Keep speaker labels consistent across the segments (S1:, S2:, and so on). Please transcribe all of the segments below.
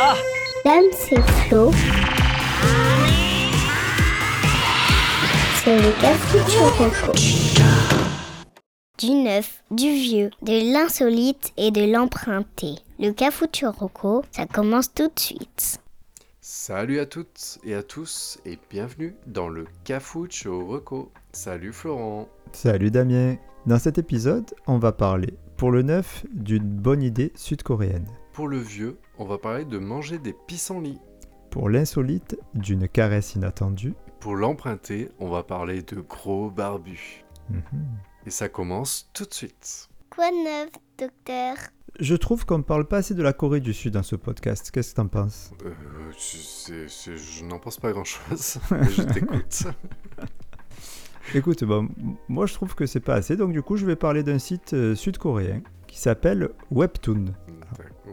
S1: Ah
S2: Dame, c'est Flo. C'est le Cafuturoco. Du neuf, du vieux, de l'insolite et de l'emprunté. Le Cafuturoco, ça commence tout de suite.
S3: Salut à toutes et à tous et bienvenue dans le Cafucho Reco. Salut Florent.
S4: Salut Damien. Dans cet épisode, on va parler, pour le neuf, d'une bonne idée sud-coréenne.
S3: Pour le vieux, on va parler de manger des pissenlits.
S4: Pour l'insolite, d'une caresse inattendue.
S3: Pour l'emprunté, on va parler de gros barbus.
S4: Mhm.
S3: Et ça commence tout de suite.
S2: Quoi de neuf, docteur?
S4: Je trouve qu'on ne parle pas assez de la Corée du Sud dans ce podcast. Qu'est-ce que t'en penses?
S3: Euh, c'est- c'est- je n'en pense pas grand-chose, je t'écoute.
S4: Écoute, bon, moi je trouve que c'est pas assez, donc du coup je vais parler d'un site euh, sud-coréen qui s'appelle Webtoon.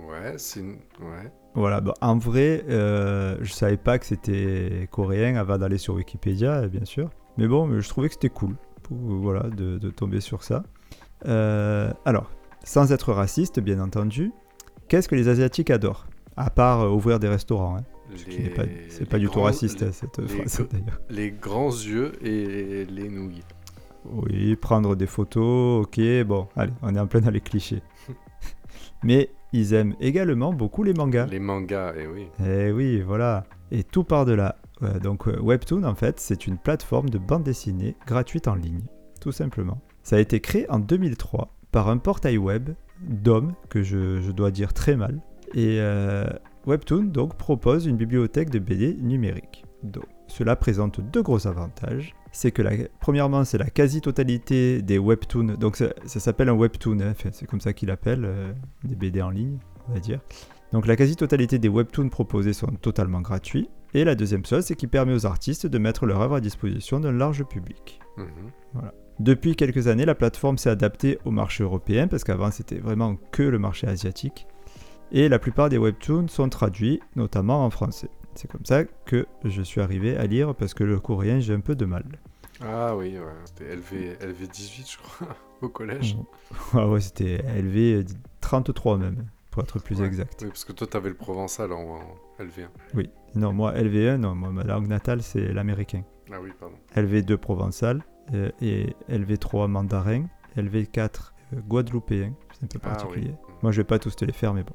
S3: Ouais, c'est une... Ouais.
S4: Voilà, bah, en vrai, euh, je savais pas que c'était coréen avant d'aller sur Wikipédia, euh, bien sûr. Mais bon, je trouvais que c'était cool pour, voilà, de, de tomber sur ça. Euh, alors, sans être raciste, bien entendu, qu'est-ce que les Asiatiques adorent? À part euh, ouvrir des restaurants. hein, n'est pas- c'est pas
S3: les
S4: du tout raciste,
S3: les-
S4: hein, cette
S3: les
S4: phrase d'ailleurs.
S3: Les grands yeux et les nouilles.
S4: Oui, prendre des photos, ok, bon, allez, on est en plein dans les clichés. Mais ils aiment également beaucoup les mangas.
S3: Les mangas, et oui.
S4: Eh oui, voilà. Et tout part de là. Ouais, donc euh, Webtoon, en fait, c'est une plateforme de bande dessinée gratuite en ligne, tout simplement. Ça a été créé en 2003 par un portail web d'hommes, que je, je dois dire très mal. Et euh, Webtoon, donc, propose une bibliothèque de BD numérique. Donc, cela présente deux gros avantages. C'est que, la, premièrement, c'est la quasi-totalité des webtoons. Donc, ça, ça s'appelle un webtoon, hein, c'est comme ça qu'il appelle, euh, des BD en ligne, on va dire. Donc la quasi-totalité des webtoons proposés sont totalement gratuits. Et la deuxième chose, c'est qu'il permet aux artistes de mettre leur œuvre à disposition d'un large public.
S3: Mhm.
S4: Depuis quelques années, la plateforme s'est adaptée au marché européen, parce qu'avant c'était vraiment que le marché asiatique. Et la plupart des webtoons sont traduits, notamment en français. C'est comme ça que je suis arrivé à lire, parce que le coréen j'ai un peu de mal.
S3: Ah oui, ouais. C'était LV, LV18, je crois, au collège.
S4: Ah ouais, c'était LV 33 même, pour être plus
S3: Ouais.
S4: exact.
S3: Oui, parce que toi, t'avais le provençal en, en LV1.
S4: Oui. Non, moi LV1, non, moi, ma langue natale c'est l'américain.
S3: Ah oui, pardon.
S4: LV2 provençal euh, et LV3 mandarin, LV4 euh, guadeloupéen, c'est un peu
S3: Ah oui.
S4: particulier. Moi je vais pas tous te les faire mais bon.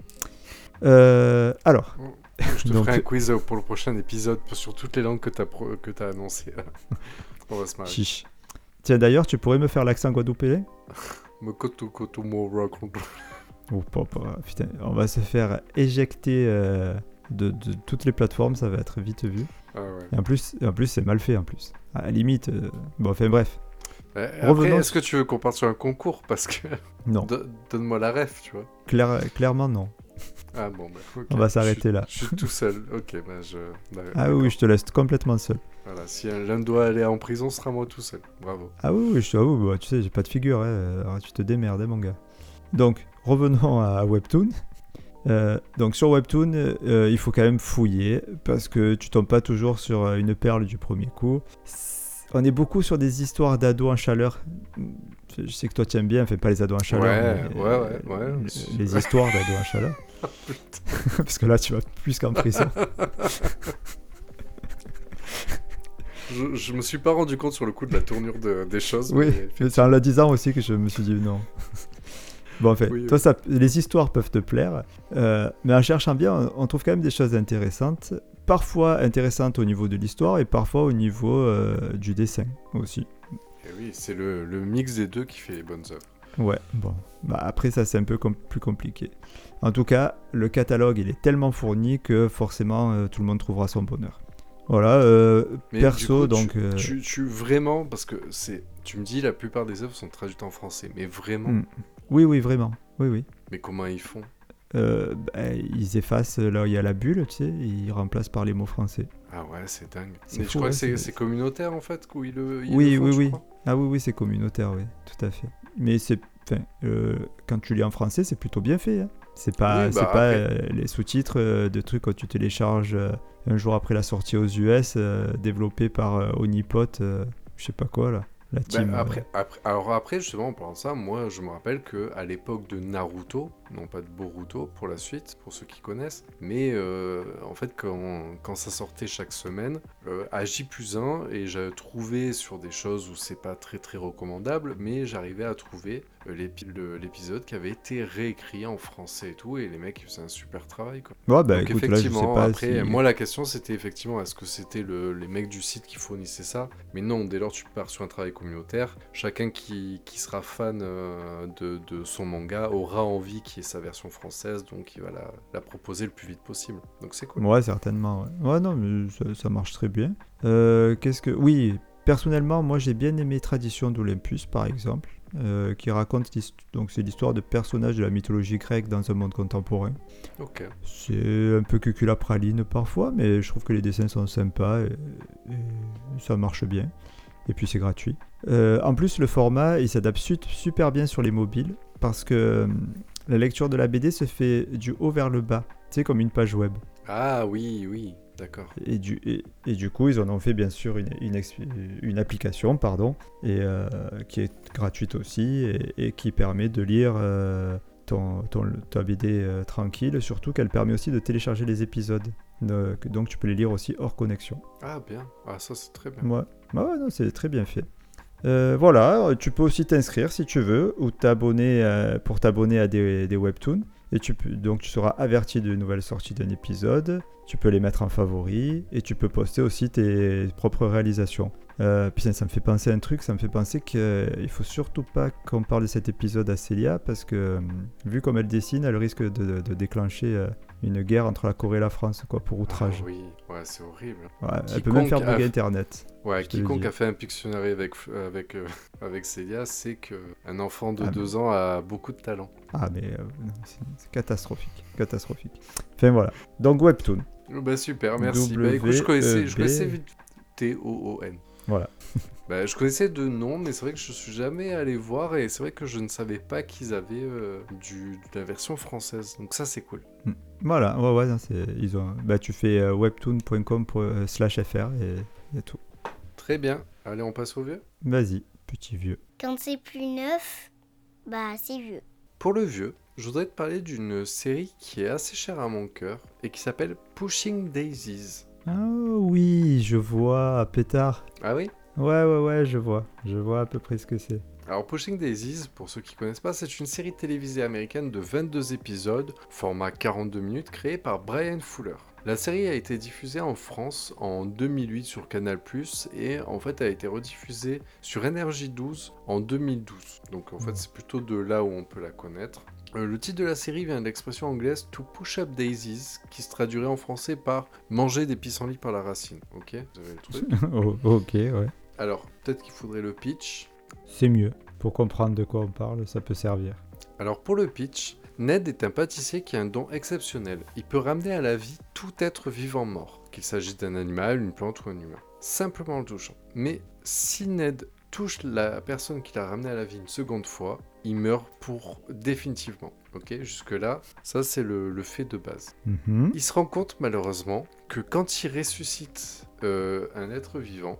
S4: Euh, alors,
S3: Je te
S4: Donc-
S3: ferai un quiz euh, pour le prochain épisode sur toutes les langues que pro- que t'as annoncées. On va se marrer.
S4: chiche. Tiens d'ailleurs, tu pourrais me faire l'accent guadeloupéen? Oh papa, putain, on va se faire éjecter euh, de, de toutes les plateformes, ça va être vite vu.
S3: Ah ouais.
S4: Et en plus, en plus c'est mal fait en plus. À la limite, euh, bon enfin bref, Revenons-
S3: est-ce que tu veux qu'on parte sur un concours? Parce que.
S4: non,
S3: Do- Donne-moi la ref, tu vois.
S4: Claire- clairement non.
S3: Ah bon, bah, ok.
S4: On va s'arrêter là.
S3: Je suis tout seul. Ok, bah je. d'accord.
S4: Ah oui, je te laisse complètement seul.
S3: Voilà, si l'un doit aller en prison, ce sera moi tout seul. Bravo.
S4: Ah oui, oui, je te avoue, bah, tu sais, j'ai pas de figure, hein, alors tu te démerdes, hein, mon gars. Donc, revenons à Webtoon. Euh, donc, sur Webtoon, euh, il faut quand même fouiller, parce que tu tombes pas toujours sur euh, une perle du premier coup. On est beaucoup sur des histoires d'ados en chaleur. Je sais que toi tu aimes bien, enfin pas les ados en chaleur,
S3: Ouais,
S4: mais,
S3: ouais, ouais, ouais.
S4: les- les histoires d'ados en chaleur. parce que là, tu vas plus qu'en prison.
S3: Je, je me suis pas rendu compte sur le coup de la tournure de- des choses.
S4: Oui,
S3: mais
S4: c'est en le disant aussi que je me suis dit non. Bon, en fait,
S3: Oui,
S4: toi,
S3: oui.
S4: ça, les histoires peuvent te plaire, euh, mais en cherchant bien, on, on trouve quand même des choses intéressantes. Parfois intéressantes au niveau de l'histoire et parfois au niveau euh, du dessin aussi.
S3: Et oui, c'est le, le mix des deux qui fait les bonnes œuvres.
S4: Ouais, bon. Bah, après, ça, c'est un peu com- plus compliqué. En tout cas, le catalogue, il est tellement fourni que forcément, euh, tout le monde trouvera son bonheur. Voilà, euh, perso,
S3: coup,
S4: donc.
S3: Tu,
S4: euh,
S3: tu, tu- vraiment, parce que c'est. Tu me dis, la plupart des œuvres sont traduites en français, mais vraiment.
S4: Hmm. Oui, oui, vraiment. Oui, oui.
S3: Mais comment ils font?
S4: Euh, bah, ils effacent là où il y a la bulle, tu sais, ils remplacent par les mots français.
S3: Ah ouais, c'est dingue. Mais
S4: fou,
S3: je crois
S4: hein,
S3: que c'est communautaire en fait, où ils le. ils
S4: Oui,
S3: le font,
S4: oui, oui.
S3: crois.
S4: Ah oui, oui, c'est communautaire, oui, tout à fait. Mais c'est, euh, quand tu lis en français, c'est plutôt bien fait. hein. C'est pas,
S3: Oui, bah,
S4: pas
S3: après-
S4: euh, les sous-titres euh, de trucs quand tu télécharges un jour après la sortie aux US, développé par Onipot, je sais pas quoi là, la
S3: Bah,
S4: team.
S3: après, après, alors après, justement, en parlant de ça, moi, je me rappelle que à l'époque de Naruto, non pas de Boruto pour la suite, pour ceux qui connaissent, mais euh, en fait quand, quand, ça sortait chaque semaine, euh, à J plus 1, et j'ai trouvé sur des choses où c'est pas très très recommandable, mais j'arrivais à trouver euh, l'épisode qui avait été réécrit en français et tout, et les mecs faisaient un super travail. Quoi.
S4: Ouais, bah,
S3: Donc
S4: écoute, là, je sais
S3: effectivement,
S4: pas
S3: après,
S4: si-
S3: moi la question c'était effectivement est-ce que c'était le- les mecs du site qui fournissaient ça? Mais non, dès lors tu pars sur un travail communautaire, chacun qui, qui sera fan euh, de, de son manga aura envie qu'il sa version française, donc il va la, la proposer le plus vite possible. Donc c'est cool.
S4: Ouais, certainement. Ouais, Ouais, non, mais ça, ça marche très bien. Euh, Qu'est-ce que. Oui, personnellement, moi j'ai bien aimé Tradition d'Olympus, par exemple, euh, qui raconte donc c'est l'histoire de personnages de la mythologie grecque dans un monde contemporain.
S3: Ok.
S4: C'est un peu cuculapraline parfois, mais je trouve que les dessins sont sympas et, et ça marche bien. Et puis c'est gratuit. Euh, en plus, le format, il s'adapte su- super bien sur les mobiles parce que euh, la lecture de la BD se fait du haut vers le bas, tu sais, comme une page web.
S3: Ah oui, oui, d'accord.
S4: Et du, et, et du coup, ils en ont fait bien sûr une, une, application pardon, et, euh, qui est gratuite aussi et, et qui permet de lire euh, ton, ton, ta BD euh, tranquille, surtout qu'elle permet aussi de télécharger les épisodes. Donc tu peux les lire aussi hors connexion.
S3: Ah bien. Ah ça c'est très bien.
S4: Ouais, ouais, non, c'est très bien fait. Euh, voilà, tu peux aussi t'inscrire si tu veux ou t'abonner euh, pour t'abonner à des, webtoons. Et donc tu seras averti de nouvelles sorties d'un épisode. Tu peux les mettre en favori et tu peux poster aussi tes propres réalisations. Euh, puis ça, me fait penser à un truc, ça me fait penser qu'il faut surtout pas qu'on parle de cet épisode à Célia parce que euh, vu comme elle dessine, elle risque de, de- de déclencher euh, une guerre entre la Corée et la France quoi pour
S3: Ah
S4: outrage.
S3: oui, ouais, c'est horrible.
S4: Ouais, elle peut même faire bugger
S3: a-
S4: internet.
S3: Ouais, quiconque a fait un Pictionary avec, avec, euh, avec Célia sait qu'un enfant de
S4: Ah,
S3: 2 ans a beaucoup de talent.
S4: Ah mais euh, c'est catastrophique, catastrophique. Enfin voilà. Donc Webtoon.
S3: Oh, Bah super, merci. Bah écoute, je connaissais, je connaissais vite T-O-O-N.
S4: Voilà.
S3: Bah, je connaissais de nom, mais c'est vrai que je suis jamais allé voir et c'est vrai que je ne savais pas qu'ils avaient euh, du, de la version française. Donc ça c'est cool.
S4: Voilà, ouais ouais, c'est ils ont bah tu fais euh, webtoon.com/fr et, et tout.
S3: Très bien. Allez, on passe au vieux?
S4: Vas-y, petit vieux.
S2: Quand c'est plus neuf, bah c'est vieux.
S3: Pour le vieux, je voudrais te parler d'une série qui est assez chère à mon cœur et qui s'appelle Pushing Daisies.
S4: Ah oui, je vois pétard.
S3: Ah oui?
S4: Ouais ouais ouais, je vois. Je vois à peu près ce que c'est.
S3: Alors Pushing Daisies, pour ceux qui connaissent pas, c'est une série télévisée américaine de 22 épisodes, format 42 minutes, créée par Brian Fuller. La série a été diffusée en France en 2008 sur Canal+, et en fait a été rediffusée sur NRJ12 en 2012. Donc en fait c'est plutôt de là où on peut la connaître. Euh, le titre de la série vient de l'expression anglaise to push up daisies, qui se traduirait en français par manger des pissenlits par la racine. Ok, vous avez le truc.
S4: Oh, ok, ouais.
S3: Alors peut-être qu'il faudrait le pitch.
S4: C'est mieux. Pour comprendre de quoi on parle, ça peut servir.
S3: Alors pour le pitch, Ned est un pâtissier qui a un don exceptionnel. Il peut ramener à la vie tout être vivant mort, qu'il s'agisse d'un animal, une plante ou un humain. Simplement en le touchant. Mais si Ned touche la personne qu'il a ramené à la vie une seconde fois, il meurt pour définitivement. Ok, jusque-là, ça c'est le, le fait de base.
S4: Mhm.
S3: Il se rend compte malheureusement que quand il ressuscite euh, un être vivant,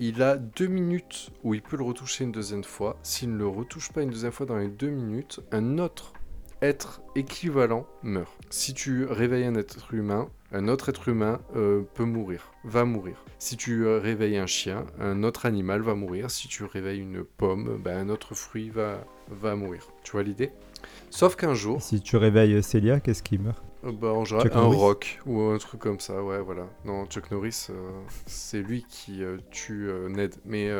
S3: il a deux minutes où il peut le retoucher une deuxième fois. S'il ne le retouche pas une deuxième fois dans les deux minutes, un autre être équivalent meurt. Si tu réveilles un être humain, un autre être humain euh, peut mourir, va mourir. Si tu euh, réveilles un chien, un autre animal va mourir. Si tu réveilles une pomme, ben, un autre fruit va, va mourir. Tu vois l'idée? Sauf qu'un jour,
S4: Si tu réveilles Célia, qu'est-ce qui meurt?
S3: Euh, Bah, en général,
S4: Chuck
S3: un
S4: Norris
S3: rock ou un truc comme ça, ouais, voilà. Non, Chuck Norris, euh, c'est lui qui tue Ned. Mais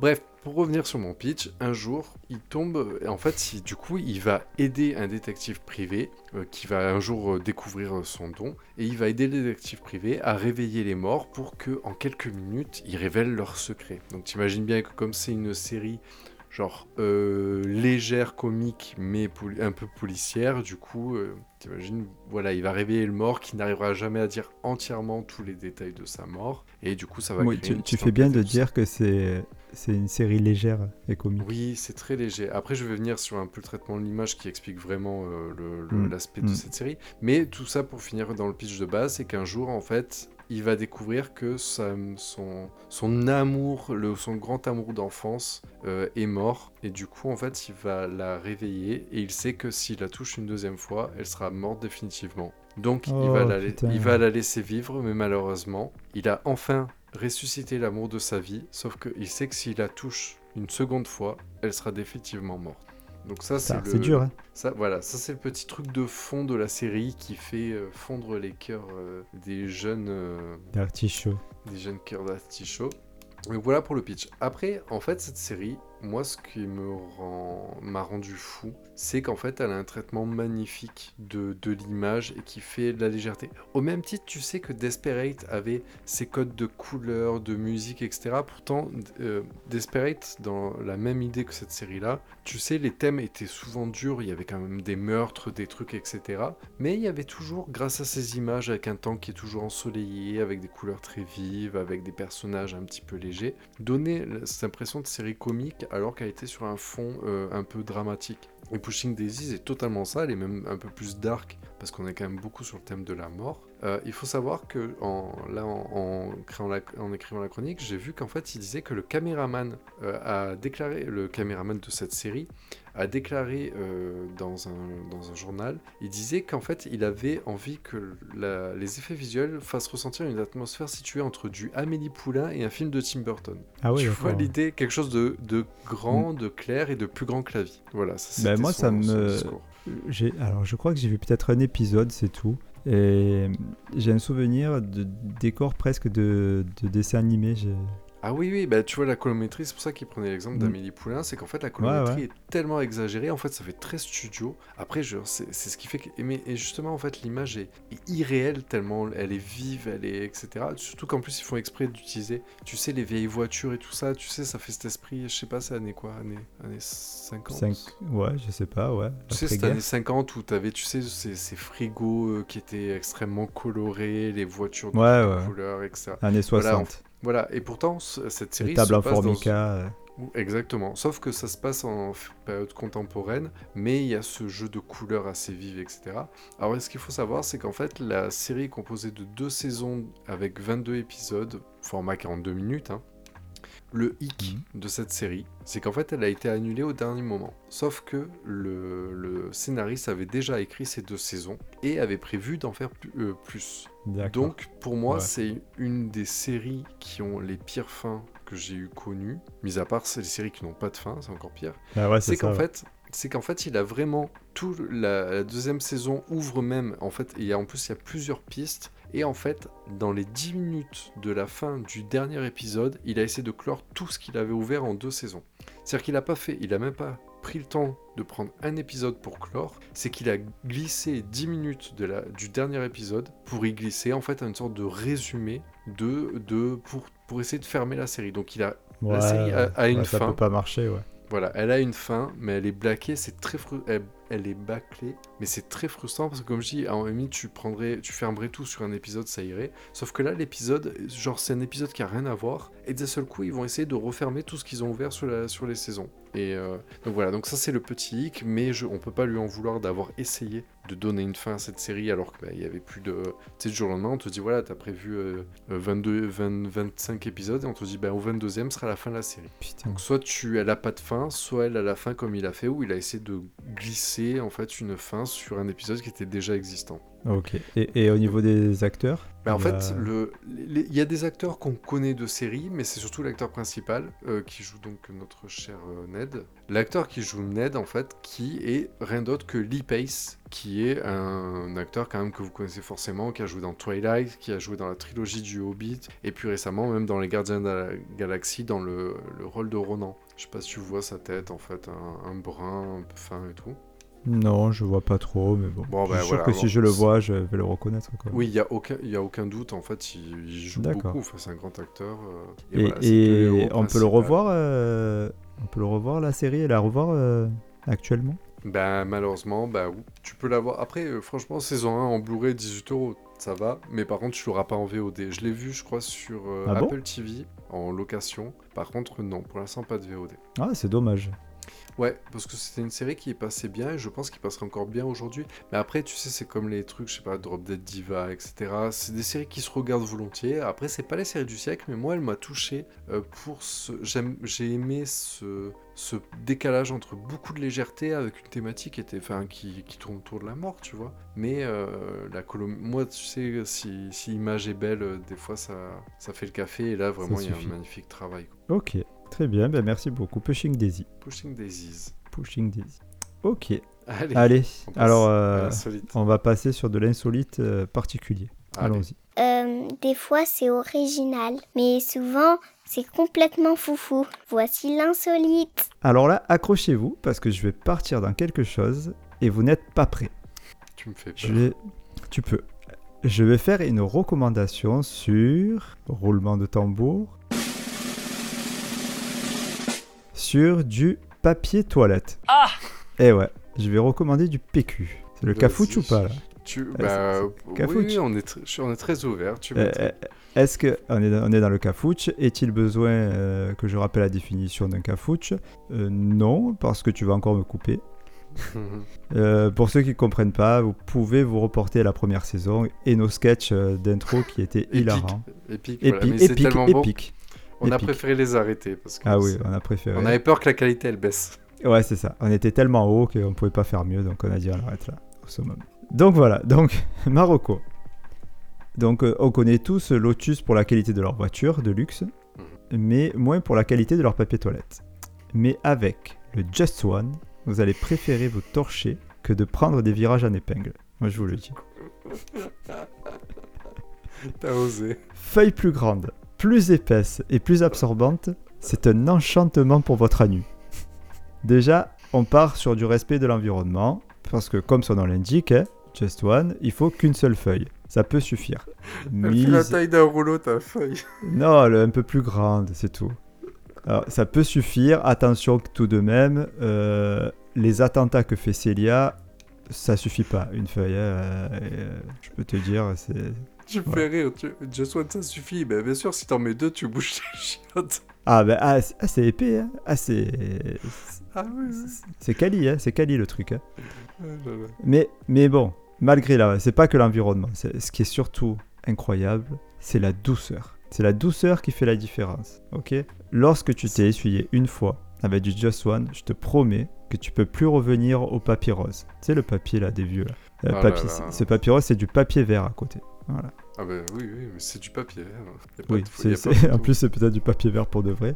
S3: bref, pour revenir sur mon pitch, un jour, il tombe. En fait, du coup, il va aider un détective privé euh, qui va un jour euh, découvrir euh, son don et il va aider le détective privé à réveiller les morts pour que, en quelques minutes, ils révèlent leurs secrets. Donc, t'imagines bien que comme c'est une série genre euh, légère, comique, mais un peu policière. Du coup, euh, t'imagines, voilà, il va réveiller le mort qui n'arrivera jamais à dire entièrement tous les détails de sa mort. Et du coup, ça va
S4: Oui,
S3: créer
S4: tu, tu fais bien de dire que c'est c'est une série légère et comique.
S3: Oui, c'est très léger. Après, je vais venir sur un peu le traitement de l'image qui explique vraiment euh,
S4: Mm.
S3: l'aspect de
S4: Mm.
S3: cette série. Mais tout ça pour finir dans le pitch de base, c'est qu'un jour, en fait, il va découvrir que sa- son, son amour, le, son grand amour d'enfance euh, est mort. Et du coup, en fait, il va la réveiller et il sait que s'il la touche une deuxième fois, elle sera morte définitivement. Donc, il,
S4: Oh,
S3: va la,
S4: putain.
S3: il va la laisser vivre, mais malheureusement, il a enfin ressuscité l'amour de sa vie. Sauf qu'il sait que s'il la touche une seconde fois, elle sera définitivement morte. Donc ça, c'est
S4: Ça,
S3: le...
S4: C'est dur, hein.
S3: Ça, voilà, ça c'est le petit truc de fond de la série qui fait euh, fondre les cœurs euh, des jeunes, euh,
S4: D'artichaut.
S3: des jeunes cœurs d'artichaut. Donc voilà pour le pitch. Après, en fait, cette série, moi, ce qui me rend, m'a rendu fou, c'est qu'en fait, elle a un traitement magnifique de, de l'image et qui fait de la légèreté. Au même titre, tu sais que Desperate avait ses codes de couleurs, de musique, etc. Pourtant, euh, Desperate, dans la même idée que cette série-là, tu sais, les thèmes étaient souvent durs, il y avait quand même des meurtres, des trucs, etc. Mais il y avait toujours, grâce à ces images, avec un temps qui est toujours ensoleillé, avec des couleurs très vives, avec des personnages un petit peu légers, donner cette impression de série comique alors qu'elle était sur un fond euh, un peu dramatique. Et Pushing Daisies est totalement ça, elle est même un peu plus dark, parce qu'on est quand même beaucoup sur le thème de la mort. Euh, il faut savoir que en, là, en, la- écrivant la chronique, j'ai vu qu'en fait, il disait que le caméraman euh, a déclaré, le caméraman de cette série, a déclaré euh, dans, un, dans un journal, il disait qu'en fait, il avait envie que la- les effets visuels fassent ressentir une atmosphère située entre du Amélie Poulain et un film de Tim Burton.
S4: Ah oui,
S3: tu vois l'idée, quelque chose de, de grand, de clair et de plus grand que la vie. Voilà, ça
S4: Ben,
S3: c'était
S4: moi,
S3: son-
S4: ça me- alors, je crois que j'ai vu peut-être un épisode, c'est tout. Et j'ai un souvenir de décor presque de, de dessin animé.
S3: Ah oui, oui, bah, tu vois la colorimétrie, c'est pour ça qu'il prenait l'exemple
S4: Mm.
S3: d'Amélie Poulain, c'est qu'en fait la colorimétrie
S4: ouais.
S3: est tellement exagérée, en fait ça fait très studio. Après, c'est c'est ce qui fait que... et mais- Et justement, en fait, l'image est, irréelle tellement elle est vive, elle est... etc. Surtout qu'en plus, ils font exprès d'utiliser, tu sais, les vieilles voitures et tout ça, tu sais, ça fait cet esprit, je sais pas, c'est année quoi Année, année 50
S4: Cinq... Ouais, je sais pas, ouais.
S3: Tu sais, cette année 50 où t'avais, tu sais, ces, ces frigos euh, qui étaient extrêmement colorés, les voitures de
S4: Ouais,
S3: couleurs, etc.
S4: Années 60.
S3: Voilà, Voilà, et pourtant, ce- cette série
S4: Les tables
S3: passe dans- Exactement. Sauf que ça se passe en période contemporaine, mais il y a ce jeu de couleurs assez vives, etc. Alors, ce qu'il faut savoir, c'est qu'en fait, la série est composée de deux saisons avec 22 épisodes, format 42 minutes. hein. Le hic de cette série, c'est qu'en fait, elle a été annulée au dernier moment. Sauf que le, le scénariste avait déjà écrit ces deux saisons et avait prévu d'en faire euh, plus. Donc, pour moi,
S4: Ouais.
S3: c'est une des séries qui ont les pires fins que j'ai eu connues. Mis à part c'est les séries qui n'ont pas de fin, c'est encore pire.
S4: Ah ouais,
S3: C'est qu'en
S4: ouais.
S3: fait, c'est qu'en fait, il a vraiment tout. La, la deuxième saison ouvre même. En fait, a en plus il y a plusieurs pistes. Et en fait, dans les 10 minutes de la fin du dernier épisode, il a essayé de clore tout ce qu'il avait ouvert en deux saisons. C'est-à-dire qu'il a pas fait, il a même pas pris le temps de prendre un épisode pour clore, c'est qu'il a glissé 10 minutes de la, du dernier épisode pour y glisser en fait une sorte de résumé de, de pour, pour essayer de fermer la série. Donc il a
S4: Ouais,
S3: série a-
S4: ouais.
S3: une
S4: Ouais, ça
S3: fin.
S4: peut pas marcher, ouais.
S3: voilà, elle a une fin, mais elle est blaquée, c'est très fru- elle, elle est bâclée, mais c'est très frustrant parce que comme je dis, à un tu prendrais, tu fermerais tout sur un épisode, ça irait. Sauf que là, l'épisode, genre c'est un épisode qui a rien à voir, et d'un seul coup, ils vont essayer de refermer tout ce qu'ils ont ouvert sur, la, sur les saisons. Et euh, donc voilà, donc ça c'est le petit hic, mais je, on peut pas lui en vouloir d'avoir essayé de donner une fin à cette série alors qu'il y avait plus de, tu sais, du jour au lendemain, on te dit voilà, t'as prévu euh, euh, 22, 20, 25 épisodes, et on te dit ben au 22e sera la fin de la série.
S4: Putain.
S3: Donc soit tu, elle a pas de fin, soit elle a la fin comme il a fait, où il a essayé de glisser en fait une fin sur un épisode qui était déjà existant.
S4: Ok. Et, et au niveau des acteurs
S3: Mais en fait, il y a des acteurs qu'on connaît de série, mais c'est surtout l'acteur principal euh, qui joue donc notre cher euh, Ned. L'acteur qui joue Ned, en fait, qui est rien d'autre que Lee Pace, qui est un acteur quand même que vous connaissez forcément, qui a joué dans Twilight, qui a joué dans la trilogie du Hobbit, et puis récemment même dans Les Gardiens de la Galaxie, dans le, le rôle de Ronan. Je sais pas si tu vois sa tête, en fait, un, un brun, un peu fin et tout.
S4: Non, je vois pas trop, mais bon.
S3: Bon,
S4: je
S3: bah,
S4: suis sûr que si je le vois, je vais le reconnaître. Quoi.
S3: Oui, il n'y a, aucun- y a aucun doute, en fait, il, il joue beaucoup, enfin, c'est un grand acteur. euh,
S4: Et,
S3: voilà,
S4: on peut le revoir euh, On peut le revoir la série et la revoir euh, actuellement?
S3: Ben malheureusement, bah oui, tu peux l'avoir. Après, euh, franchement, saison 1 en Blu-ray 18 euros, ça va. Mais par contre, tu l'auras pas en VOD. Je l'ai vu, je crois, sur
S4: Ah bon?
S3: Apple TV en location. Par contre, non, pour l'instant, pas de VOD.
S4: Ah, c'est dommage.
S3: Ouais, parce que c'était une série qui est passée bien et je pense qu'il passerait encore bien aujourd'hui. Mais après, tu sais, c'est comme les trucs, je sais pas, Drop Dead Diva, etc. C'est des séries qui se regardent volontiers. Après, c'est pas les séries du siècle, mais moi, elle m'a touché euh, pour ce. J'ai aimé ce, ce décalage entre beaucoup de légèreté avec une thématique qui, était, enfin, qui, qui tourne autour de la mort, tu vois. Mais euh, la colom... moi, tu sais, si, si l'image est belle, euh, des fois, ça, ça fait le café. Et là, vraiment, il y a un magnifique travail. quoi.
S4: Ok, très bien, ben merci beaucoup. Pushing Daisy.
S3: Pushing Daisies.
S4: Pushing Daisy. Ok,
S3: Allez,
S4: allez,
S3: on
S4: alors euh, on va passer sur de l'insolite euh, particulier. Allons-y.
S2: Euh, des fois, c'est original, mais souvent, c'est complètement foufou. Voici l'insolite.
S4: Alors là, accrochez-vous parce que je vais partir dans quelque chose et vous n'êtes pas prêts.
S3: Tu me fais
S4: Je
S3: peur.
S4: vais... Tu peux. Je vais faire une recommandation sur roulement de tambour sur du papier toilette.
S1: Ah
S4: Eh ouais, je vais recommander du PQ. C'est le
S3: Vas-y.
S4: cafouche ou pas là
S3: Tu, bah, oui,
S4: Cafouche.
S3: oui, on est, tr- je- on est très ouvert.
S4: Euh,
S3: me
S4: euh, Est-ce que on est, on est dans le cafouche Est-il besoin euh, que je rappelle la définition d'un cafouche? Euh, Non, parce que tu vas encore me couper. Euh, pour ceux qui ne comprennent pas, vous pouvez vous reporter à la première saison et nos sketchs d'intro qui étaient
S3: Épique,
S4: hilarants.
S3: épique, voilà.
S4: Épique, épique, épique.
S3: On a préféré les arrêter parce que
S4: Ah oui, on a préféré.
S3: on avait peur que la qualité elle baisse.
S4: Ouais, c'est ça. On était tellement haut qu'on ne pouvait pas faire mieux, donc on a dit on arrête là, au summum. Donc voilà, donc Marocco. Donc euh, on connaît tous Lotus pour la qualité de leur voiture de luxe, mais moins pour la qualité de leur papier toilette. Mais avec le Just One, vous allez préférer vous torcher que de prendre des virages en épingle. Moi je vous le dis.
S3: T'as osé.
S4: Feuille plus grande, plus épaisse et plus absorbante, c'est un enchantement pour votre anus. Déjà, on part sur du respect de l'environnement, parce que comme son nom l'indique, hein, Just One, il faut qu'une seule feuille. Ça peut suffire.
S3: Fait la
S4: Mise...
S3: taille d'un rouleau ta feuille.
S4: Non, elle est un peu plus grande, c'est tout. Alors, ça peut suffire. Attention tout de même, euh, les attentats que fait Célia, ça suffit pas. Une feuille, euh, euh, je peux te dire, c'est...
S3: Tu me fais rire. Tu... Just one ça suffit. Ben, bien sûr, si t'en mets deux, tu bouges tes chiottes.
S4: Ah, ben, ah, c'est ah, c'est épais, hein. Ah, c'est...
S3: Ah oui, oui.
S4: C'est quali, hein, c'est quali le truc. hein.
S3: Ah là là.
S4: Mais, mais bon, malgré là, c'est pas que l'environnement. Ce qui est surtout incroyable, c'est la douceur. C'est la douceur qui fait la différence. Ok? Lorsque tu t'es essuyé une fois avec du Just One, je te promets que tu peux plus revenir au papier rose. Tu sais le papier là des vieux là. Papier,
S3: là.
S4: c'est- Ce papier rose, c'est du papier vert à côté. Voilà.
S3: Ah ben oui, oui, mais c'est du papier. hein.
S4: Oui,
S3: de-
S4: c'est- en plus c'est peut-être du papier vert pour de vrai.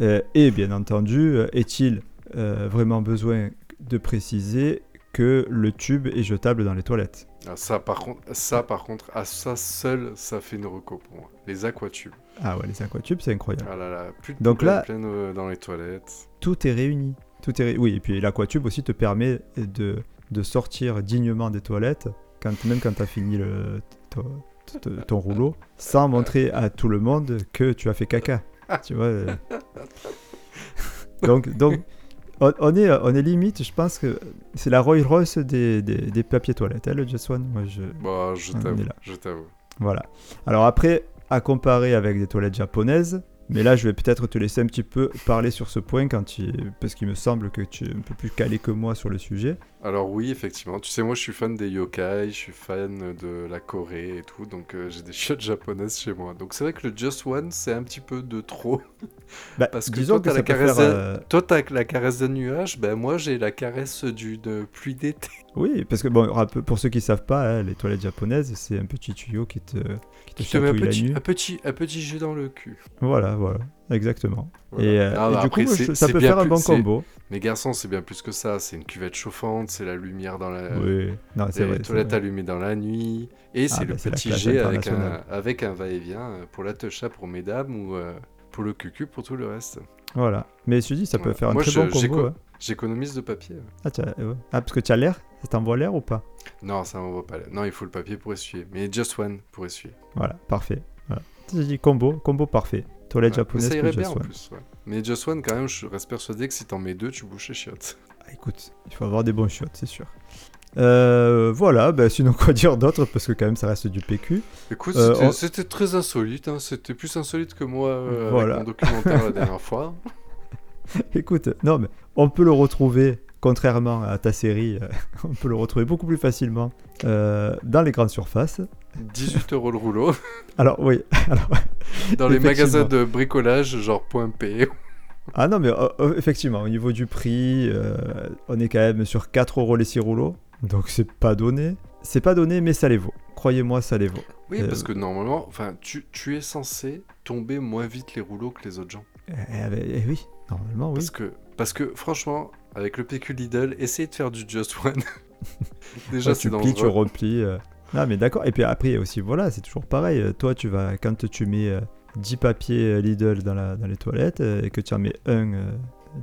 S4: Euh, et bien entendu, euh, est-il euh, vraiment besoin de préciser que le tube est jetable dans les toilettes?
S3: Ah, ça, par contre, ça, par contre, à ça seul, ça fait une reco pour moi. Les aquatubes.
S4: Ah ouais, les aquatubes, c'est incroyable.
S3: Ah là là, plus de
S4: Donc là-
S3: euh, dans les toilettes.
S4: Tout est réuni. Tout est ré- Oui, et puis l'aquatube aussi te permet de, de sortir dignement des toilettes, quand, même quand tu as fini le, ton, rouleau, sans montrer à tout le monde que tu as fait caca. Tu vois euh. Donc, donc on, est, on est limite, je pense que c'est la Roy Royce des, des, des papiers toilettes, hein, le Just One. Moi, je,
S3: Bon,
S4: là.
S3: je t'avoue.
S4: Voilà. Alors après, à comparer avec des toilettes japonaises, mais là je vais peut-être te laisser un petit peu parler sur ce point quand tu... parce qu'il me semble que tu es un peu plus calé que moi sur le sujet.
S3: Alors oui, effectivement. Tu sais, moi, je suis fan des yokai, je suis fan de la Corée et tout, donc euh, j'ai des chiottes japonaises chez moi. Donc c'est vrai que le Just One, c'est un petit peu de trop.
S4: Bah,
S3: Parce que
S4: disons
S3: toi,
S4: que
S3: t'as la caresse
S4: euh,
S3: la caresse d'un nuage, ben moi, j'ai la caresse d'une pluie d'été.
S4: Oui, parce que bon, pour ceux qui savent pas, hein, les toilettes japonaises, c'est un petit tuyau qui te, qui te
S3: un petit, un, petit, un petit jeu dans le cul.
S4: Voilà, voilà, exactement.
S3: Voilà.
S4: Et, euh,
S3: Ah,
S4: et
S3: bah,
S4: du
S3: après,
S4: coup, je- ça peut faire un bon combo.
S3: Mais garçon, c'est bien plus que ça. C'est une cuvette chauffante, c'est la lumière dans la...
S4: oui, non,
S3: les
S4: vrai. c'est
S3: toilettes
S4: vrai.
S3: allumées dans la nuit. Et c'est
S4: bah,
S3: le
S4: la
S3: petit jet avec un, avec un va-et-vient euh, pour la techa pour mesdames ou euh, pour le cucu pour tout le reste.
S4: Voilà. Mais je dis, ça peut faire un
S3: Moi,
S4: très
S3: je-
S4: bon combo.
S3: co-
S4: hein.
S3: J'économise de papier.
S4: Ah, ouais. ah, parce que tu as l'air Ça t'envoie l'air ou pas?
S3: Non, ça m'envoie pas. là. Non, il faut le papier pour essuyer. Mais just one pour essuyer.
S4: Voilà, parfait. Voilà. Dit combo, combo parfait. Toilette
S3: Ouais. Mais ça irait bien en
S4: One.
S3: plus. ouais. Mais just one, quand même, je reste persuadé que si t'en mets deux, tu bouges les chiottes.
S4: Ah, écoute, il faut avoir des bons shots, c'est sûr. Euh, voilà, bah, sinon quoi dire d'autre parce que quand même ça reste du PQ.
S3: Écoute,
S4: Euh,
S3: c'était-
S4: on-
S3: très insolite. hein. C'était plus insolite que moi euh,
S4: Voilà.
S3: avec mon documentaire la dernière fois.
S4: Écoute, non, mais on peut le retrouver, contrairement à ta série, euh, on peut le retrouver beaucoup plus facilement dans les grandes surfaces.
S3: 18 euros le rouleau.
S4: Alors, oui. Alors,
S3: Dans les magasins de bricolage, genre point P.
S4: ah non, mais euh, euh, effectivement, au niveau du prix, euh, on est quand même sur 4 euros les 6 rouleaux. Donc, c'est pas donné. C'est pas donné, mais ça les vaut. Croyez-moi, ça les vaut.
S3: Oui,
S4: Euh,
S3: parce que normalement, enfin, tu, tu es censé tomber moins vite les rouleaux que les autres gens.
S4: Eh, eh, eh oui, normalement, oui.
S3: Parce que, parce que franchement, avec le PQ Lidl, essayez de faire du Just One. Déjà,
S4: Ouais,
S3: c'est
S4: tu plies, tu replies. euh. Non, mais d'accord. Et puis après aussi, voilà, c'est toujours pareil. Euh, Toi, tu vas, quand tu mets euh, 10 papiers euh, Lidl dans, la, dans les toilettes euh, et que tu en mets un euh,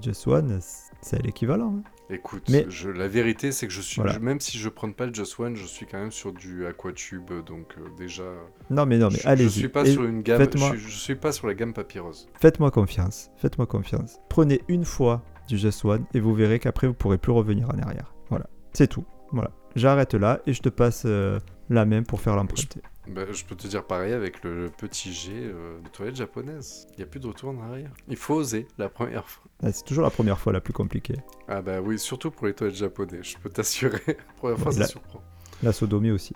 S4: Just One, c'est l'équivalent. hein.
S3: Écoute,
S4: Mais-
S3: je, la vérité, c'est que je suis,
S4: Voilà.
S3: je- même si je prends pas le Just One, je suis quand même sur du Aquatube, donc euh, déjà.
S4: Non, mais non, mais
S3: je, je
S4: allez-y.
S3: suis pas
S4: Et
S3: sur une gamme.
S4: faites-moi-
S3: Je, suis- je suis pas sur la gamme papyrose.
S4: Faites-moi confiance. Faites-moi confiance. Prenez une fois du Just One et vous verrez qu'après, vous pourrez plus revenir en arrière. Voilà. C'est tout. Voilà. J'arrête là et je te passe euh, la main pour faire l'emprunter.
S3: Bah, je peux te dire pareil avec le, petit G euh, de toilette japonaise. Il n'y a plus de retour en arrière. Il faut oser la première fois.
S4: Ah, C'est toujours la première fois la plus compliquée.
S3: Ah bah oui, surtout pour les toilettes japonaises, je peux t'assurer. La première fois,
S4: Ouais,
S3: ça surprend.
S4: La sodomie aussi.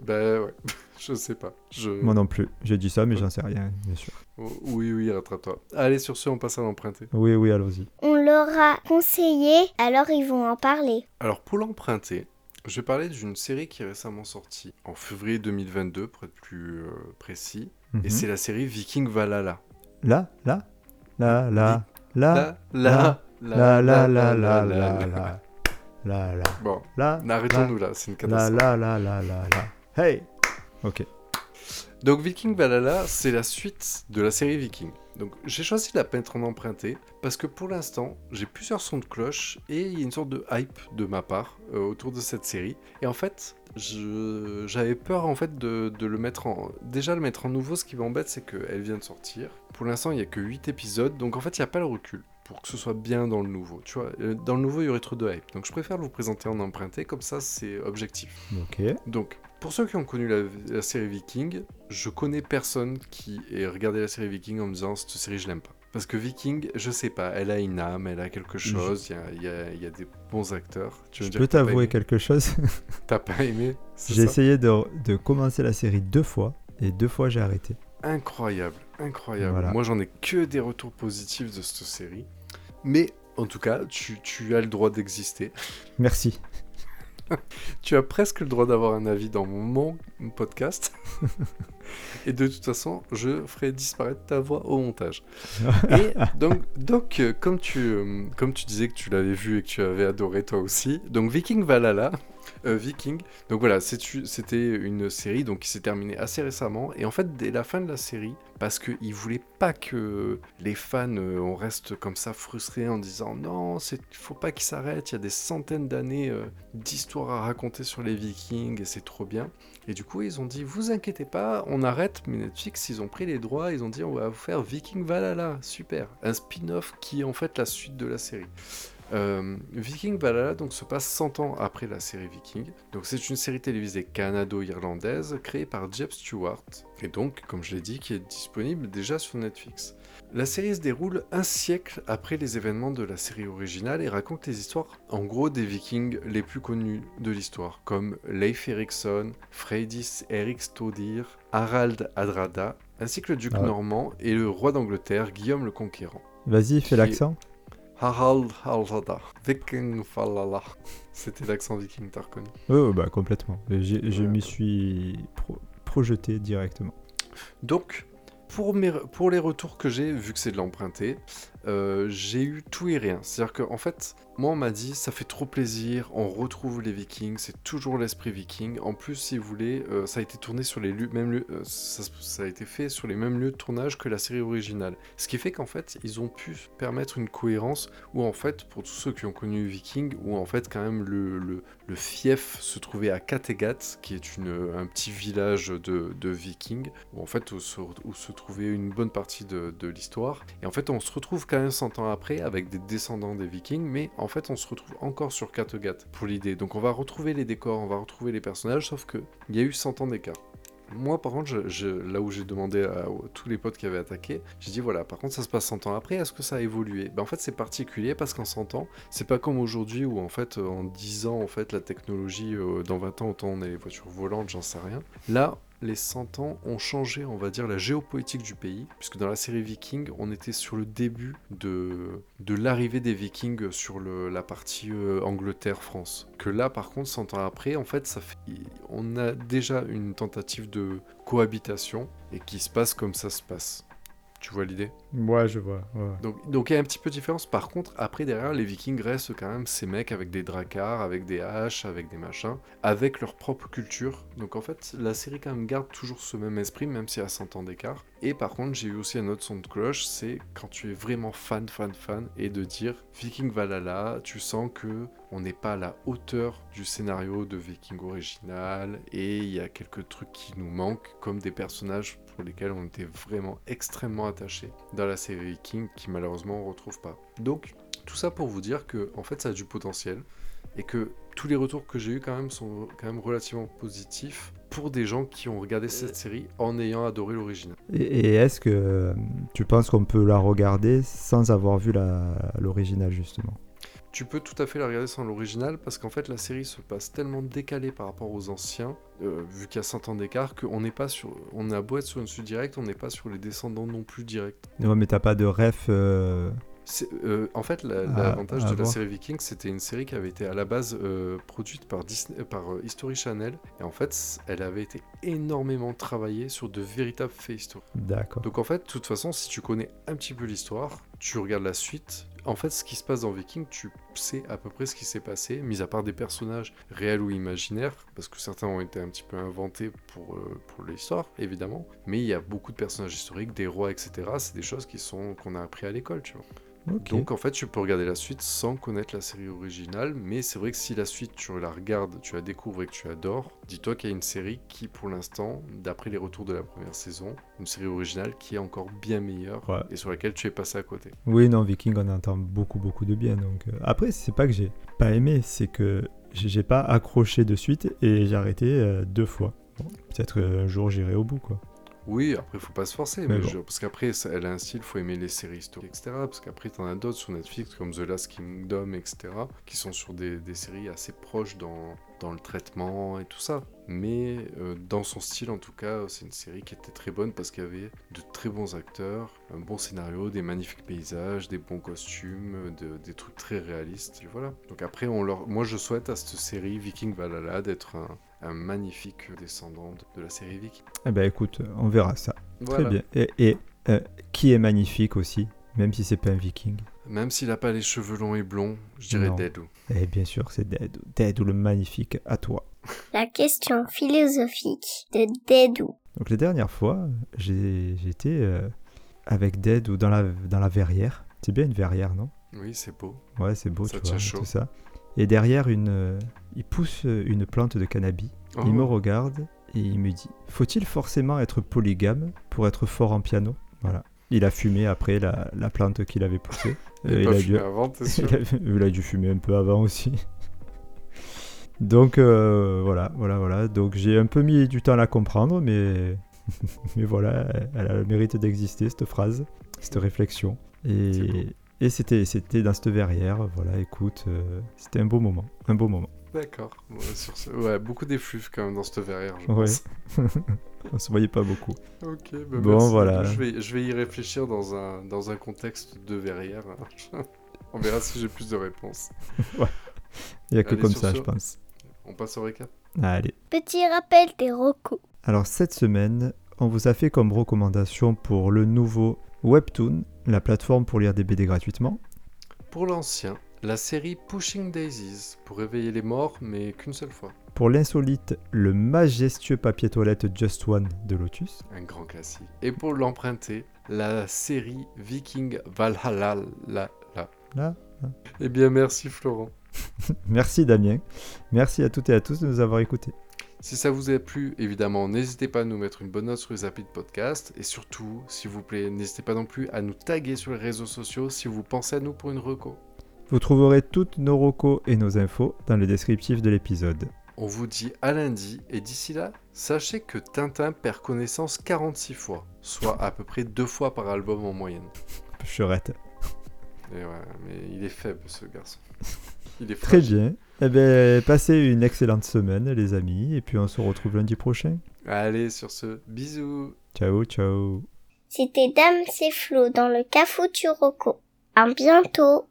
S3: Bah ouais, je sais pas. Je...
S4: Moi non plus. J'ai dit ça, mais
S3: Ouais.
S4: j'en sais rien, bien sûr.
S3: Oh, oui, oui, rattrape-toi. Allez, sur ce, on passe à l'emprunter.
S4: Oui, oui, allons-y.
S2: On leur a conseillé, alors ils vont en parler.
S3: Alors pour l'emprunter, je vais parler d'une série qui est récemment sortie en février 2022, pour être plus euh, précis.
S4: Mhm.
S3: Et c'est la série Viking Valhalla.
S4: Là, là, là, là, là,
S3: La,
S4: là, là, là, là, là, là, là, là,
S3: Bon,
S4: là,
S3: arrêtons-nous là, c'est une
S4: là,
S3: catastrophe.
S4: là, là, là, là, là. Hey Ok.
S3: Donc Viking Valhalla, c'est la suite de la série Viking. Donc j'ai choisi de la mettre en emprunté parce que pour l'instant, j'ai plusieurs sons de cloche et il y a une sorte de hype de ma part euh, autour de cette série. Et en fait, j'avais peur en fait de, de le mettre en... Déjà le mettre en nouveau, ce qui m'embête, c'est qu'elle vient de sortir. Pour l'instant, il n'y a que 8 épisodes, donc en fait, il n'y a pas le recul pour que ce soit bien dans le nouveau. Tu vois, Euh, dans le nouveau, il y aurait trop de hype. Donc je préfère vous présenter en emprunté, comme ça, c'est objectif.
S4: Ok.
S3: Donc, pour ceux qui ont connu la, la série Viking, je connais personne qui ait regardé la série Viking en me disant cette série je l'aime pas. Parce que Viking, je sais pas, elle a une âme, elle a quelque chose, il y a, il y a- il y a des bons acteurs. Tu veux
S4: Je peux t'avouer quelque chose
S3: T'as pas aimé
S4: J'ai essayé de, de commencer la série deux fois et deux fois j'ai arrêté.
S3: Incroyable, incroyable.
S4: Voilà.
S3: Moi j'en ai que des retours positifs de cette série. Mais en tout cas, tu, tu as le droit d'exister.
S4: Merci.
S3: Tu as presque le droit d'avoir un avis dans mon podcast. Et de toute façon, je ferai disparaître ta voix au montage. Et donc, donc euh, comme, tu, euh, comme tu disais que tu l'avais vu et que tu avais adoré toi aussi, donc Viking Valhalla, Viking, donc voilà, c'était une série donc, qui s'est terminée assez récemment. Et en fait, dès la fin de la série, parce qu'ils voulaient pas que les fans, euh, on reste comme ça frustrés en disant non, il faut pas qu'ils s'arrêtent, il y a des centaines d'années euh, d'histoires à raconter sur les Vikings et c'est trop bien. Et du coup, ils ont dit, vous inquiétez pas, on arrête, mais Netflix, ils ont pris les droits, ils ont dit, on va vous faire Viking Valhalla, super. Un spin-off qui est en fait la suite de la série. Euh, Viking Valhalla donc, se passe 100 ans après la série Viking. Donc c'est une série télévisée canado-irlandaise créée par Jeb Stewart et donc, comme je l'ai dit, qui est disponible déjà sur Netflix. La série se déroule un siècle après les événements de la série originale et raconte les histoires en gros des vikings les plus connus de l'histoire, comme Leif Erikson, Freydis Erikstodir, Harald Hadrada, ainsi que le duc
S4: Ah.
S3: normand et le roi d'Angleterre Guillaume le Conquérant.
S4: Vas-y, fais l'accent.
S3: Harald Hadrada, Viking Valhalla. C'était l'accent viking, t'as reconnu.
S4: Oui, bah complètement. Je
S3: Ouais.
S4: m'y suis pro- projeté directement.
S3: Donc, pour, mes, pour les retours que j'ai, vu que c'est de l'emprunter, euh, j'ai eu tout et rien. C'est-à-dire qu'en fait, moi, on m'a dit, ça fait trop plaisir, on retrouve les vikings, c'est toujours l'esprit viking. En plus, si vous voulez, euh, ça a été tourné sur les lieux, euh, ça, a été fait sur les mêmes lieux de tournage que la série originale. Ce qui fait qu'en fait, ils ont pu permettre une cohérence où, en fait, pour tous ceux qui ont connu Viking, où en fait, quand même, le, fief se trouvait à Kattegat, qui est un petit village de, vikings, où en fait, où se, où se trouvait une bonne partie de, de l'histoire. Et en fait, on se retrouve quand même 100 ans après avec des descendants des vikings, mais en fait, on se retrouve encore sur Kattegat pour l'idée. Donc, on va retrouver les décors, on va retrouver les personnages, sauf que il y a eu 100 ans d'écart. Moi, par contre, je, là où j'ai demandé à, tous les potes qui avaient attaqué, j'ai dit voilà, par contre, ça se passe 100 ans après, est-ce que ça a évolué? Ben, En fait, c'est particulier parce qu'en 100 ans, c'est pas comme aujourd'hui où en fait, en 10 ans, en fait, la technologie, euh, dans 20 ans, autant on a les voitures volantes, j'en sais rien. Là, les 100 ans ont changé, on va dire, la géopolitique du pays, puisque dans la série Viking, on était sur le début de, de l'arrivée des Vikings sur la partie euh, Angleterre-France. Que là, par contre, 100 ans après, en fait, ça fait, on a déjà une tentative de cohabitation et qui se passe comme ça se passe. Tu vois l'idée
S4: Ouais, je vois. ouais.
S3: donc, donc il y a un petit peu de différence. Par contre, après, derrière, les Vikings restent quand même ces mecs avec des dracars, avec des haches, avec des machins, avec leur propre culture. Donc en fait, la série quand même garde toujours ce même esprit, même s'il y a 100 ans d'écart. Et par contre, j'ai eu aussi un autre son de cloche, c'est quand tu es vraiment fan, fan, fan, et de dire Viking Valhalla, tu sens que on n'est pas à la hauteur du scénario de Viking original, et il y a quelques trucs qui nous manquent, comme des personnages pour lesquels on était vraiment extrêmement attachés dans la série Viking, qui malheureusement on retrouve pas. Donc, tout ça pour vous dire que en fait ça a du potentiel, et que tous les retours que j'ai eu quand même sont quand même relativement positifs pour des gens qui ont regardé cette série en ayant adoré l'original.
S4: Et, et est-ce que euh, tu penses qu'on peut la regarder sans avoir vu l'original, justement?
S3: Tu peux tout à fait la regarder sans l'original parce qu'en fait la série se passe tellement décalée par rapport aux anciens, euh, vu qu'il y a 100 ans d'écart, qu'on n'est pas sur, on a beau être sur une suite directe, on n'est pas sur les descendants non plus directs.
S4: Non, mais t'as pas de ref. euh,
S3: euh, en fait, la-
S4: À-
S3: l'avantage
S4: à
S3: de la série Viking, c'était une série qui avait été à la base euh, produite par, Disney, par euh, History Channel, et en fait, elle avait été énormément travaillée sur de véritables faits historiques.
S4: D'accord.
S3: Donc en fait, de toute façon, si tu connais un petit peu l'histoire, tu regardes la suite. En fait, ce qui se passe dans Viking, tu sais à peu près ce qui s'est passé, mis à part des personnages réels ou imaginaires, parce que certains ont été un petit peu inventés pour, euh, pour l'histoire, évidemment. Mais il y a beaucoup de personnages historiques, des rois, etc. C'est des choses qui sont qu'on a appris à l'école, tu vois. Donc en fait, tu peux regarder la suite sans connaître la série originale, mais c'est vrai que si la suite tu la regardes, tu la découvres et que tu adores, dis-toi qu'il y a une série qui pour l'instant, d'après les retours de la première saison, une série originale qui est encore bien meilleure
S4: Ouais.
S3: et sur laquelle tu es passé à côté.
S4: Oui, non, Viking, on entend beaucoup, beaucoup de bien. Donc, euh, Après, c'est pas que j'ai pas aimé, c'est que j'ai pas accroché de suite et j'ai arrêté euh, deux fois. Bon, Peut-être euh, un jour j'irai au bout, quoi.
S3: Oui, après faut pas se forcer,
S4: Mais
S3: mais
S4: bon.
S3: je- parce qu'après elle a un style, faut aimer les séries historiques, etc. Parce qu'après t'en as d'autres sur Netflix comme The Last Kingdom, etc. qui sont sur des, des séries assez proches dans, dans le traitement et tout ça. Mais euh, dans son style en tout cas, c'est une série qui était très bonne parce qu'il y avait de très bons acteurs, un bon scénario, des magnifiques paysages, des bons costumes, de- des trucs très réalistes. Et voilà. Donc après, on leur... moi je souhaite à cette série Viking Valhalla d'être un, un magnifique descendant de- la série Viking.
S4: Eh ben écoute, on verra ça.
S3: Voilà.
S4: Très bien. Et, et, euh, qui est magnifique aussi, même si c'est pas un Viking.
S3: Même s'il n'a pas les cheveux longs et blonds, je dirais
S4: Non.
S3: Deadou.
S4: Eh bien sûr, c'est Dead. Dead ou le magnifique à toi.
S2: La question philosophique de Dédou.
S4: Donc les dernières fois, j'ai- j'étais euh, avec Dead ou dans la, dans la verrière. C'est bien une verrière, non?
S3: Oui, c'est beau.
S4: Ouais, c'est beau,
S3: Ça
S4: tu vois,
S3: chaud.
S4: tout ça. Et derrière, une, euh, il pousse euh, une plante de cannabis.
S3: Oh.
S4: Il me regarde et il me dit Faut-il forcément être polygame pour être fort en piano? Voilà. Il a fumé après la, la plante qu'il avait poussée.
S3: Il
S4: Euh,
S3: a
S4: il, a dû,
S3: avant, sûr?
S4: il, a, il a dû fumer un peu avant aussi. Donc euh, voilà, voilà, voilà. Donc j'ai un peu mis du temps à la comprendre, mais, mais voilà, elle a le mérite d'exister, cette phrase, cette réflexion. Et, et c'était, c'était dans cette verrière, voilà, écoute, euh, c'était un beau moment, un beau moment.
S3: D'accord. Ouais, ce- ouais, beaucoup d'effluves quand même dans cette verrière, je
S4: Ouais.
S3: pense.
S4: On se voyait pas beaucoup.
S3: Ok, bah
S4: Bon,
S3: merci.
S4: voilà.
S3: Je vais, je vais y réfléchir dans un, dans un contexte de verrière. On verra si j'ai plus de réponses.
S4: Il n'y a que
S3: Allez,
S4: comme ça,
S3: ce.
S4: je pense.
S3: On passe au récap
S4: Allez.
S2: Petit rappel des recos.
S4: Alors cette semaine, on vous a fait comme recommandation pour le nouveau Webtoon, la plateforme pour lire des BD gratuitement.
S3: Pour l'ancien, la série Pushing Daisies, pour réveiller les morts, mais qu'une seule fois.
S4: Pour l'insolite, le majestueux papier toilette Just One de Lotus.
S3: Un grand classique. Et pour l'emprunter, la série Viking Valhalla. La, la.
S4: Là.
S3: Eh bien, merci Florent.
S4: Merci Damien. Merci à toutes et à tous de nous avoir écoutés.
S3: Si ça vous a plu, évidemment, n'hésitez pas à nous mettre une bonne note sur les applis de podcast. Et surtout, s'il vous plaît, n'hésitez pas non plus à nous taguer sur les réseaux sociaux si vous pensez à nous pour une reco.
S4: Vous trouverez toutes nos recos et nos infos dans le descriptif de l'épisode.
S3: On vous dit à lundi, et d'ici là, sachez que Tintin perd connaissance 46 fois, soit à peu près deux fois par album en moyenne.
S4: Chorette.
S3: Et ouais, mais il est faible ce garçon. Il est
S4: Très bien. Eh bien, passez une excellente semaine, les amis, et puis on se retrouve lundi prochain.
S3: Allez, sur ce, bisous.
S4: Ciao, ciao.
S2: C'était Dame c'est Flo dans le Cafuturoco. À bientôt.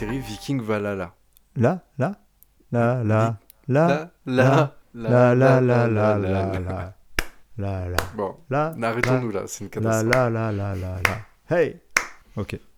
S3: Série Viking Valhalla.
S4: Là, là, là, là, là,
S3: La,
S4: là, là, là, là, là, là, là, là, là,
S3: Bon,
S4: là,
S3: arrêtons-nous là, c'est une
S4: là,
S3: catastrophe.
S4: là, là, là, là, là. Hey! Ok.